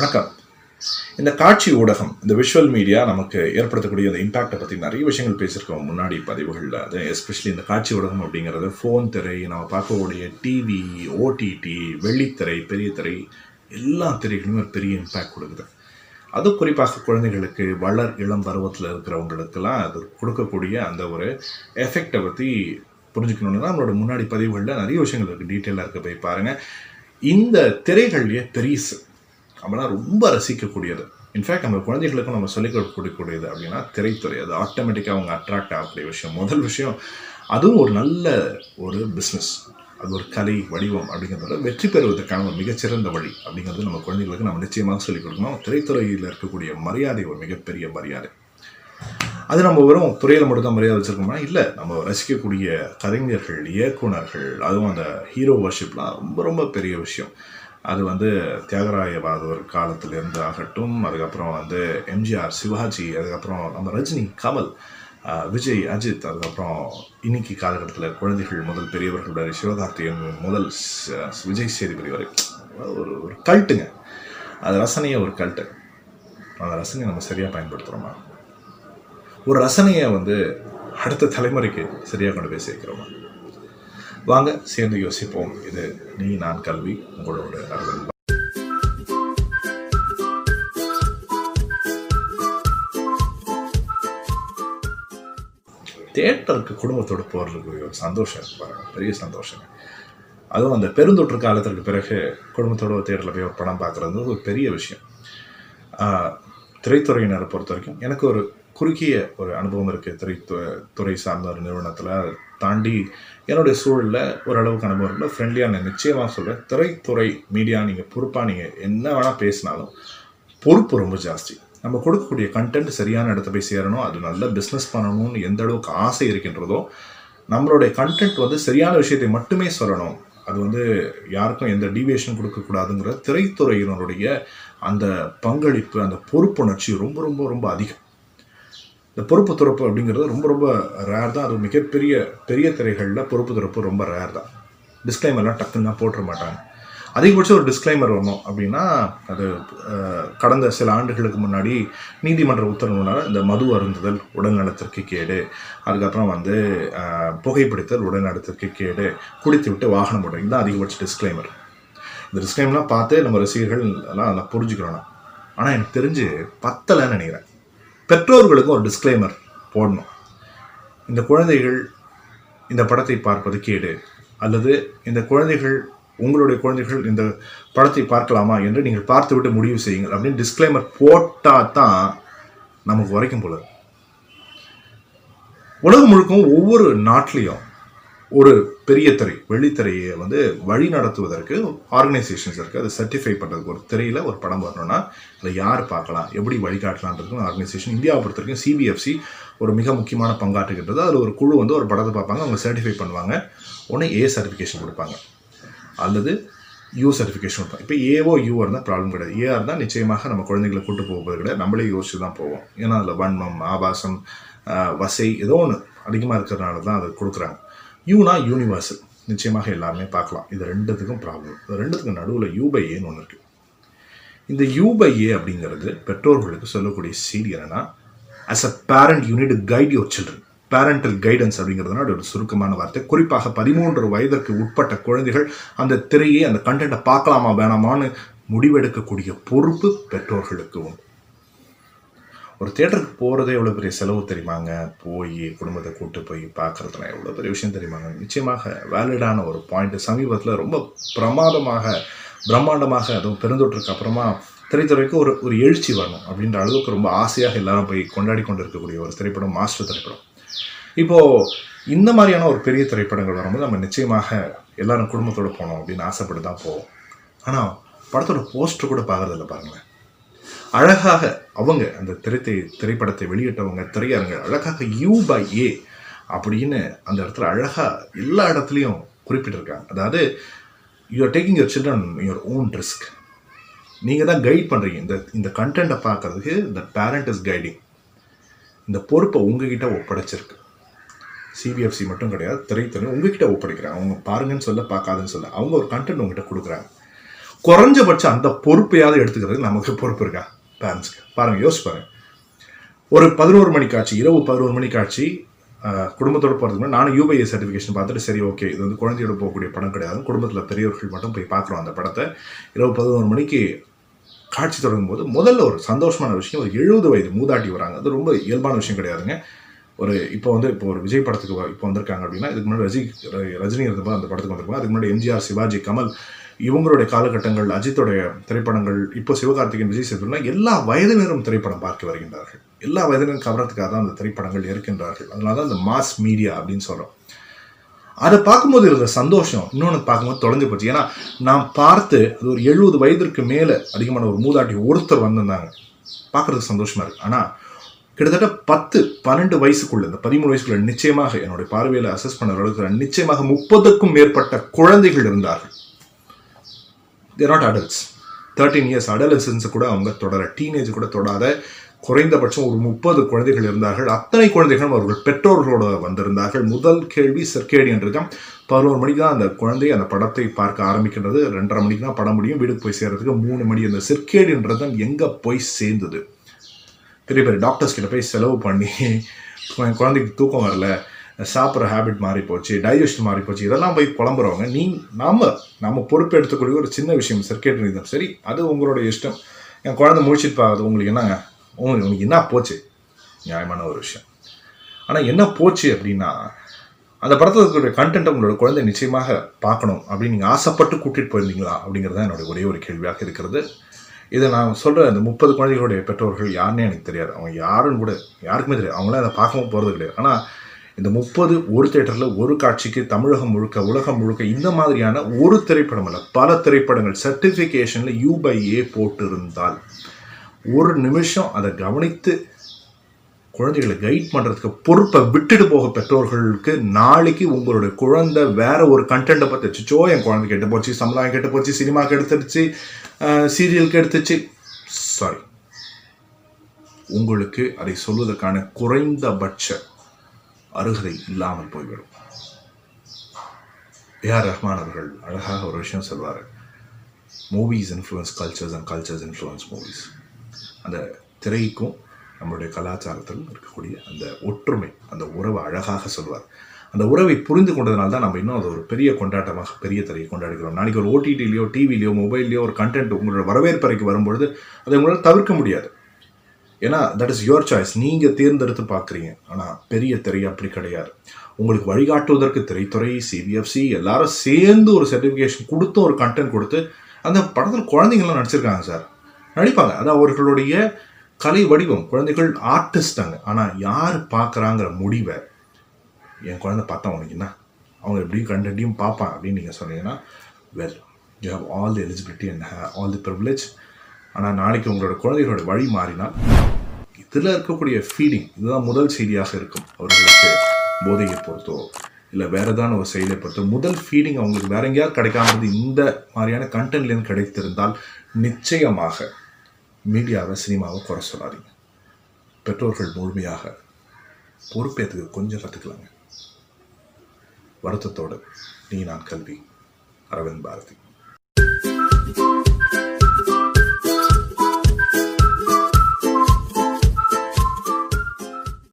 வணக்கம். இந்த காட்சி ஊடகம் இந்த விஷுவல் மீடியா நமக்கு ஏற்படுத்தக்கூடிய அந்த இம்பாக்டை பற்றி நிறைய விஷயங்கள் பேசியிருக்கோம். முன்னாடி பதிவுகளில் அது எஸ்பெஷலி இந்த காட்சி ஊடகம் அப்படிங்கிறது ஃபோன் திரை நம்ம பார்க்கக்கூடிய டிவி ஓடிடி வெள்ளித்திரை பெரிய திரை எல்லா திரைகளுமே ஒரு பெரிய இம்பாக்ட் கொடுக்குது. அது குறிப்பாக குழந்தைகளுக்கு வளர் இளம் பருவத்தில் இருக்கிறவங்களுக்கெல்லாம் அது கொடுக்கக்கூடிய அந்த ஒரு எஃபெக்டை பற்றி புரிஞ்சுக்கணும்னா நம்மளோட முன்னாடி பதிவுகளில் நிறைய விஷயங்கள் இருக்குது டீட்டெயிலாக இருக்க. போய் பாருங்கள் இந்த திரைகள்லேயே பெரிசு நம்மளாம் ரொம்ப ரசிக்கக்கூடியது. இன்ஃபேக்ட் நம்ம குழந்தைகளுக்கும் நம்ம சொல்லிக் கொடுக்கக்கூடியது அப்படின்னா திரைத்துறை. அது ஆட்டோமேட்டிக்காக அவங்க அட்ராக்ட் ஆகக்கூடிய விஷயம். முதல் விஷயம் அதுவும் ஒரு நல்ல ஒரு பிஸ்னஸ் அது ஒரு கலை வடிவம் அப்படிங்கிறத வெற்றி பெறுவதற்கான ஒரு மிகச்சிறந்த வழி அப்படிங்கிறது நம்ம குழந்தைகளுக்கு நம்ம நிச்சயமாக சொல்லிக் கொடுக்கணும். திரைத்துறையில் இருக்கக்கூடிய மரியாதை ஒரு மிகப்பெரிய மரியாதை. அது நம்ம வெறும் துறையில் மட்டும்தான் மரியாதை வச்சுருக்கோம்னா இல்லை நம்ம ரசிக்கக்கூடிய கலைஞர்கள் இயக்குனர்கள் அதுவும் அந்த ஹீரோ வர்ஷிப்லாம் ரொம்ப ரொம்ப பெரிய விஷயம். அது வந்து தியாகராய பாகவர் காலத்திலேருந்து ஆகட்டும் அதுக்கப்புறம் வந்து எம்ஜிஆர் சிவாஜி அதுக்கப்புறம் நம்ம ரஜினி கமல் விஜய் அஜித் அதுக்கப்புறம் இன்னைக்கு காலகட்டத்தில் குழந்தைகள் முதல் பெரியவர்கள் வரை சிவகார்த்திகன் முதல் விஜய் சேதுபதி வரை. ஒரு ஒரு கல்ட்டுங்க. அது ரசனையை ஒரு கல்ட்டு. அந்த ரசனையை நம்ம சரியாக பயன்படுத்துகிறோமா ஒரு ரசனையை வந்து அடுத்த தலைமுறைக்கு சரியாக கொண்டு போய் சேர்க்கிறோமா? வாங்க சேர்ந்து யோசிப்போம். இது நீ நான் கல்வி உங்களோட அருள். தேட்டருக்கு குடும்பத்தோடு போகிறதுக்கு ஒரு சந்தோஷம் பாருங்க. பெரிய சந்தோஷங்க. அதுவும் அந்த பெருந்தொற்று காலத்திற்கு பிறகு குடும்பத்தோட தேட்டரில் போய் ஒரு படம் பார்க்குறது ஒரு பெரிய விஷயம். திரைத்துறையினரை பொறுத்த வரைக்கும் எனக்கு ஒரு குறுகிய ஒரு அனுபவம் இருக்குது திரைத்து துறை சார்ந்த ஒரு நிறுவனத்தில் தாண்டி என்னுடைய சூழலில் ஓரளவுக்கு அனுபவம் இல்லை ஃப்ரெண்ட்லியாக நான் நிச்சயமாக சொல்கிறேன் திரைத்துறை மீடியா நீங்கள் பொறுப்பாக நீங்கள் என்ன வேணால் பேசினாலும் பொறுப்பு ரொம்ப ஜாஸ்தி. நம்ம கொடுக்கக்கூடிய கண்டென்ட் சரியான இடத்த போய் சேரணும் அது நல்ல பிஸ்னஸ் பண்ணணும்னு எந்த அளவுக்கு ஆசை இருக்கின்றதோ நம்மளுடைய கண்டென்ட் வந்து சரியான விஷயத்தை மட்டுமே சொல்லணும். அது வந்து யாருக்கும் எந்த டீவியேஷன் கொடுக்கக்கூடாதுங்கிற திரைத்துறையினருடைய அந்த பங்களிப்பு அந்த பொறுப்புணர்ச்சி ரொம்ப ரொம்ப ரொம்ப அதிகம். இந்த பொறுப்பு துறப்பு அப்படிங்கிறது ரொம்ப ரொம்ப ரேர் தான். அது மிகப்பெரிய பெரிய திரைகளில் பொறுப்பு துறப்பு ரொம்ப ரேர் தான். டிஸ்க்ளைமர்லாம் டக்குன்னு தான் போட்டுற மாட்டாங்க. அதிகபட்சம் ஒரு டிஸ்க்ளைமர் வரணும் அப்படின்னா அது கடந்த சில ஆண்டுகளுக்கு முன்னாடி நீதிமன்ற உத்தரவுனால இந்த மது அருந்துதல் உடல்நலத்திற்கு கேடு அதுக்கப்புறம் வந்து புகைப்பிடித்தல் உடல்நலத்திற்கு கேடு குடித்து விட்டு வாகனம் ஓடுறது இதுதான் அதிகபட்ச டிஸ்க்ளைமர் இந்த டிஸ்க்ளைம்லாம் பார்த்து நம்ம ரசிகர்கள் எல்லாம் நல்லா புரிஞ்சுக்கிறோம் ஆனால் எனக்கு தெரிஞ்சு பத்தலைன்னு நினைக்கிறேன். பெற்றோர்களுக்கும் ஒரு டிஸ்க்ளைமர் போடணும். இந்த குழந்தைகள் இந்த படத்தை பார்ப்பது கேடு. அல்லது இந்த குழந்தைகள் உங்களுடைய குழந்தைகள் இந்த படத்தை பார்க்கலாமா என்று நீங்கள் பார்த்துவிட்டு முடிவு செய்யுங்கள் அப்படின்னு டிஸ்க்ளைமர் போட்டால் தான் நமக்கு வரைக்கும் போல உலகம் முழுக்கும் ஒவ்வொரு நாட்டிலையும் ஒரு பெரிய திரை வெள்ளித்திரையை வந்து வழி நடத்துவதற்கு ஆர்கனைசேஷன்ஸ் இருக்குது அதை சர்டிஃபை பண்ணுறதுக்கு ஒரு திரையில் ஒரு படம் வரணும்னா அதை யார் பார்க்கலாம்? எப்படி வழிகாட்டலான்றதுக்கு ஆர்கனைசேஷன் இந்தியாவை பொறுத்த வரைக்கும் சிபிஎஃப்சி ஒரு மிக முக்கியமான பங்காற்றுகின்றது. அதில் ஒரு குழு வந்து ஒரு படத்தை பார்ப்பாங்க. அவங்க சர்டிஃபை பண்ணுவாங்க. உடனே ஏ சர்டிஃபிகேஷன் கொடுப்பாங்க. அல்லது யூ சர்டிஃபிகேஷன் கொடுப்பாங்க. இப்போ ஏஓ யூவோ இருந்தால் ப்ராப்ளம் கிடையாது. ஏஆர் இருந்தால் நிச்சயமாக நம்ம குழந்தைகளை கூட்டு போகிறது கிடையாது நம்மளே யோசிச்சு தான் போவோம். ஏன்னா அதில் வன்மம் ஆபாசம் வசை ஏதோ ஒன்று அதிகமாக இருக்கிறதுனால தான் அதை கொடுக்குறாங்க. யூனா யூனிவர்சல். நிச்சயமாக எல்லாருமே பார்க்கலாம். இது ரெண்டுத்துக்கும் ப்ராப்ளம் ரெண்டுத்துக்கும் நடுவில் யூ பை ஏன்னு ஒன்று இருக்குது இந்த யூ பை ஏ அப்படிங்கிறது பெற்றோர்களுக்கு சொல்லக்கூடிய செய்தி என்னென்னா as a parent you need guide your children parental guidance அப்படிங்கிறதுனால அது ஒரு சுருக்கமான வார்த்தை. குறிப்பாக பதிமூன்று வயதிற்கு உட்பட்ட குழந்தைகள் அந்த திரையை அந்த கண்டென்ட்டை பார்க்கலாமா வேணாமான்னு முடிவெடுக்கக்கூடிய பொறுப்பு பெற்றோர்களுக்கு உண்டு. ஒரு தேட்டருக்கு போகிறதே எவ்வளோ பெரிய செலவு தெரியுமாங்க? போய் குடும்பத்தை கூப்பிட்டு போய் பார்க்குறதுனா எவ்வளோ பெரிய விஷயம் தெரியுமாங்க? நிச்சயமாக வேலிடான ஒரு பாயிண்ட் சமீபத்தில் ரொம்ப பிரமாதமாக பிரம்மாண்டமாக அதுவும் பெருந்தொற்றுக்கு அப்புறமா திரைத்துறைக்கு ஒரு ஒரு எழுச்சி வரணும் அப்படின்ற அளவுக்கு ரொம்ப ஆசையாக எல்லாரும் போய் கொண்டாடி கொண்டு இருக்கக்கூடிய ஒரு திரைப்படம் மாஸ்டர் திரைப்படம். இப்போது இந்த மாதிரியான ஒரு பெரிய திரைப்படங்கள் வரும்போது நம்ம நிச்சயமாக எல்லாரும் குடும்பத்தோடு போகணும் அப்படின்னு ஆசைப்பட்டு தான் போவோம். ஆனால் படத்தோட போஸ்டர் கூட பார்க்கறதில்ல பாருங்களேன். அழகாக அவங்க அந்த திரைத்தை திரைப்படத்தை வெளியிட்டவங்க திரையரங்க அழகாக யூ பை ஏ அப்படின்னு அந்த இடத்துல அழகாக எல்லா இடத்துலையும் குறிப்பிட்டிருக்காங்க. அதாவது you are taking your children your own risk நீங்கள் தான் கைட் பண்ணுறீங்க இந்த இந்த கண்டென்ட்டை பார்க்குறதுக்கு இந்த பேரண்ட் இஸ் கைடிங் இந்த பொறுப்பை உங்ககிட்ட ஒப்படைச்சிருக்கு. சிபிஎஃப்சி மட்டும் கிடையாது திரைத்துறை உங்ககிட்ட ஒப்படைக்கிறாங்க. அவங்க பாருங்கன்னு சொல்ல பார்க்காதுன்னு சொல்ல. அவங்க ஒரு கண்டென்ட் உங்ககிட்ட கொடுக்குறாங்க. குறைஞ்சபட்சம் அந்த பொறுப்பையாவது எடுத்துக்கிறதுக்கு நமக்கு பொறுப்பு இருக்கா? பேரண்ட்ஸ்க்கு பாருங்கள் யோசிச்சு பாருங்க. ஒரு பதினோரு மணி காட்சி இரவு பதினோரு மணி காட்சி குடும்பத்தோடு குடும்பத்தோட போகிறதுக்கு முன்னாடி நானும் யூபிஐ சர்டிஃபிகேஷன் பார்த்துட்டு சரி ஓகே இது வந்து குழந்தையோட போகக்கூடிய படம் கிடையாது குடும்பத்தில் பெரியவர்கள் மட்டும் போய் பார்க்குறோம் அந்த படத்தை. இரவு பதினோரு மணிக்கு காட்சி தொடங்கும் போது முதல்ல ஒரு சந்தோஷமான விஷயம் ஒரு எழுபது வயது மூதாட்டி வராங்க. அது ரொம்ப இயல்பான விஷயம் கிடையாதுங்க. ஒரு இப்போ வந்து இப்போ ஒரு விஜய் படத்துக்கு இப்போ வந்திருக்காங்க அப்படின்னா இதுக்கு முன்னாடி ரஜி ர- ரஜினி இருந்தப்போ அந்த படத்துக்கு வந்திருப்பாங்க. அதுக்கு முன்னாடி எம்ஜிஆர் சிவாஜி கமல் இவங்களுடைய காலகட்டங்கள் அஜித்தோடைய திரைப்படங்கள் இப்போ சிவகார்த்திகேயன் விஜய் சேதுலாம் எல்லா வயதினரும் திரைப்படம் பார்க்க வருகின்றார்கள். எல்லா வயதினரும் கவரத்துக்காக தான் அந்த திரைப்படங்கள் இருக்கின்றார்கள். அதனால தான் அந்த மாஸ் மீடியா அப்படின்னு சொல்கிறோம் அதை பார்க்கும்போது இருந்த சந்தோஷம் இன்னொன்று பார்க்கும்போது தொலைஞ்சு போச்சு. ஏன்னா நான் பார்த்து அது ஒரு எழுபது வயதிற்கு மேலே அதிகமான ஒரு மூதாட்டி ஒருத்தர் வந்திருந்தாங்க. பார்க்குறதுக்கு சந்தோஷமாக இருக்குது ஆனால் கிட்டத்தட்ட பத்து பன்னெண்டு வயசுக்குள்ள இந்த பதிமூணு வயசுக்குள்ள நிச்சயமாக என்னுடைய பார்வையில் அசஸ் பண்ண அளவுக்கு நிச்சயமாக முப்பதுக்கும் மேற்பட்ட குழந்தைகள் இருந்தார்கள். They're not adults thirteen years அடலசன்ஸை கூட அவங்க தொடர டீனேஜ் கூட தொடாத குறைந்தபட்சம் ஒரு முப்பது குழந்தைகள் இருந்தார்கள். அத்தனை குழந்தைகளும் அவர்கள் பெற்றோர்களோடு வந்திருந்தார்கள். முதல் கேள்வி சர்க்கேடியன் இருக்கான். பதினோரு மணிக்கு தான் அந்த குழந்தை அந்த படத்தை பார்க்க ஆரம்பிக்கின்றது. ரெண்டரை மணிக்கு தான் படம் முடியும். வீட்டுக்கு போய் சேர்றதுக்கு மூணு மணி. அந்த சிற்கேடியன்றது எங்கே போய் சேர்ந்தது? பெரிய பெரிய டாக்டர்ஸ் கிட்ட போய் செலவு பண்ணி என் குழந்தைக்கு தூக்கம் வரல. சாப்பிட்ற ஹேபிட் மாறி போச்சு டைஜஷன் மாறி போச்சு இதெல்லாம் போய் புலம்புறவங்க நீ நாம் நம்ம பொறுப்பு எடுத்துக்கூடிய ஒரு சின்ன விஷயம் சர்க்கேட் ரீதம் சரி அது உங்களோட இஷ்டம். என் குழந்தை முடிச்சிட்டு அது உங்களுக்கு என்னங்க? உங்களுக்கு உங்களுக்கு என்ன போச்சு? நியாயமான ஒரு விஷயம். ஆனால் என்ன போச்சு அப்படின்னா அந்த படத்தில் இருக்கக்கூடிய கண்டென்ட் உங்களோட குழந்தை நிச்சயமாக பார்க்கணும் அப்படின்னு நீங்கள் ஆசைப்பட்டு கூட்டிகிட்டு போயிருந்தீங்களா அப்படிங்கிறது தான் என்னோட ஒரே ஒரு கேள்வியாக இருக்கிறது. இதை நான் சொல்கிற அந்த முப்பது குழந்தைகளுடைய பெற்றோர்கள் யாருன்னே எனக்கு தெரியாது. அவங்க யாருன்னு கூட யாருக்குமே தெரியாது. அவங்களாம் அதை பார்க்கவும் போகிறது கிடையாது ஆனால் இந்த முப்பது ஒரு தேட்டரில் ஒரு காட்சிக்கு தமிழகம் முழுக்க உலகம் முழுக்க இந்த மாதிரியான ஒரு திரைப்படம் அல்ல பல திரைப்படங்கள் சர்டிஃபிகேஷனில் யூ பை ஏ போட்டிருந்தால் ஒரு நிமிஷம் அதை கவனித்து குழந்தைகளை கைட் பண்ணுறதுக்கு பொறுப்பை விட்டுட்டு போக பெற்றோர்களுக்கு நாளைக்கு உங்களுடைய குழந்தை வேற ஒரு கண்டென்ட்டை பற்றி வச்சுச்சோ என் குழந்தை கெட்டு போச்சு சமுதாயம் கெட்டு போச்சு சினிமாவுக்கு எடுத்துருச்சு சீரியலுக்கு எடுத்துச்சு சாரி உங்களுக்கு அதை சொல்வதற்கான குறைந்தபட்ச அருகதை இல்லாமல் போய்விடும். ஏஆர் ரஹ்மான் அவர்கள் அழகாக ஒரு விஷயம் சொல்வார். Movies influence cultures and cultures influence movies அந்த திரைக்கும் நம்மளுடைய கலாச்சாரத்திலும் இருக்கக்கூடிய அந்த ஒற்றுமை அந்த உறவை அழகாக சொல்வார். அந்த உறவை புரிந்து கொண்டதுனால தான் நம்ம இன்னும் அது ஒரு பெரிய கொண்டாட்டமாக பெரிய திரையை கொண்டாடுகிறோம். நாளைக்கு ஒரு ஓடிடிலையோ டிவிலையோ மொபைல்லையோ ஒரு கண்டென்ட் உங்களோட வரவேற்பறைக்கு வரும்பொழுது அதை உங்களால் தவிர்க்க முடியாது. ஏன்னா தட் இஸ் யுவர் சாய்ஸ் நீங்கள் தேர்ந்தெடுத்து பார்க்குறீங்க. ஆனால் பெரிய திரை அப்படி கிடையாது. உங்களுக்கு வழிகாட்டுவதற்கு திரைத்துறை சிபிஎஃப்சி எல்லாரும் சேர்ந்து ஒரு சர்டிஃபிகேஷன் கொடுத்து ஒரு கண்டென்ட் கொடுத்து அந்த படத்தில் குழந்தைங்களாம் நடிச்சிருக்காங்க சார் நடிப்பாங்க. அது அவர்களுடைய கலை வடிவம். குழந்தைகள் ஆர்டிஸ்டாங்க ஆனால் யார் பார்க்குறாங்கிற முடிவை என் குழந்தை பார்த்தா உனக்கு என்ன? அவங்க எப்படியும் கண்டென்ட்டையும் பார்ப்பான் அப்படின்னு நீங்கள் சொன்னீங்கன்னா well you have all the eligibility and all the privilege ஆனால் நாளைக்கு உங்களோட குழந்தைகளோட வழி மாறினால் இதில் இருக்கக்கூடிய ஃபீலிங் இதுதான் முதல் செய்தியாக இருக்கும். அவர்களுக்கு போதையை பொறுத்தோ இல்லை வேற ஏதான ஒரு செயலை பொறுத்தோ முதல் ஃபீலிங் அவங்களுக்கு வேற எங்கேயாவது கிடைக்காமது இந்த மாதிரியான கண்டென்ட்லேருந்து கிடைத்திருந்தால் நிச்சயமாக மீடியாவை சினிமாவை குறை சொல்லாதீங்க. பெற்றோர்கள் முழுமையாக பொறுப்பேற்றுக்கு கொஞ்சம் கற்றுக்கலாங்க வருத்தத்தோடு நீ நான் கல்வி அரவிந்த் பாரதி.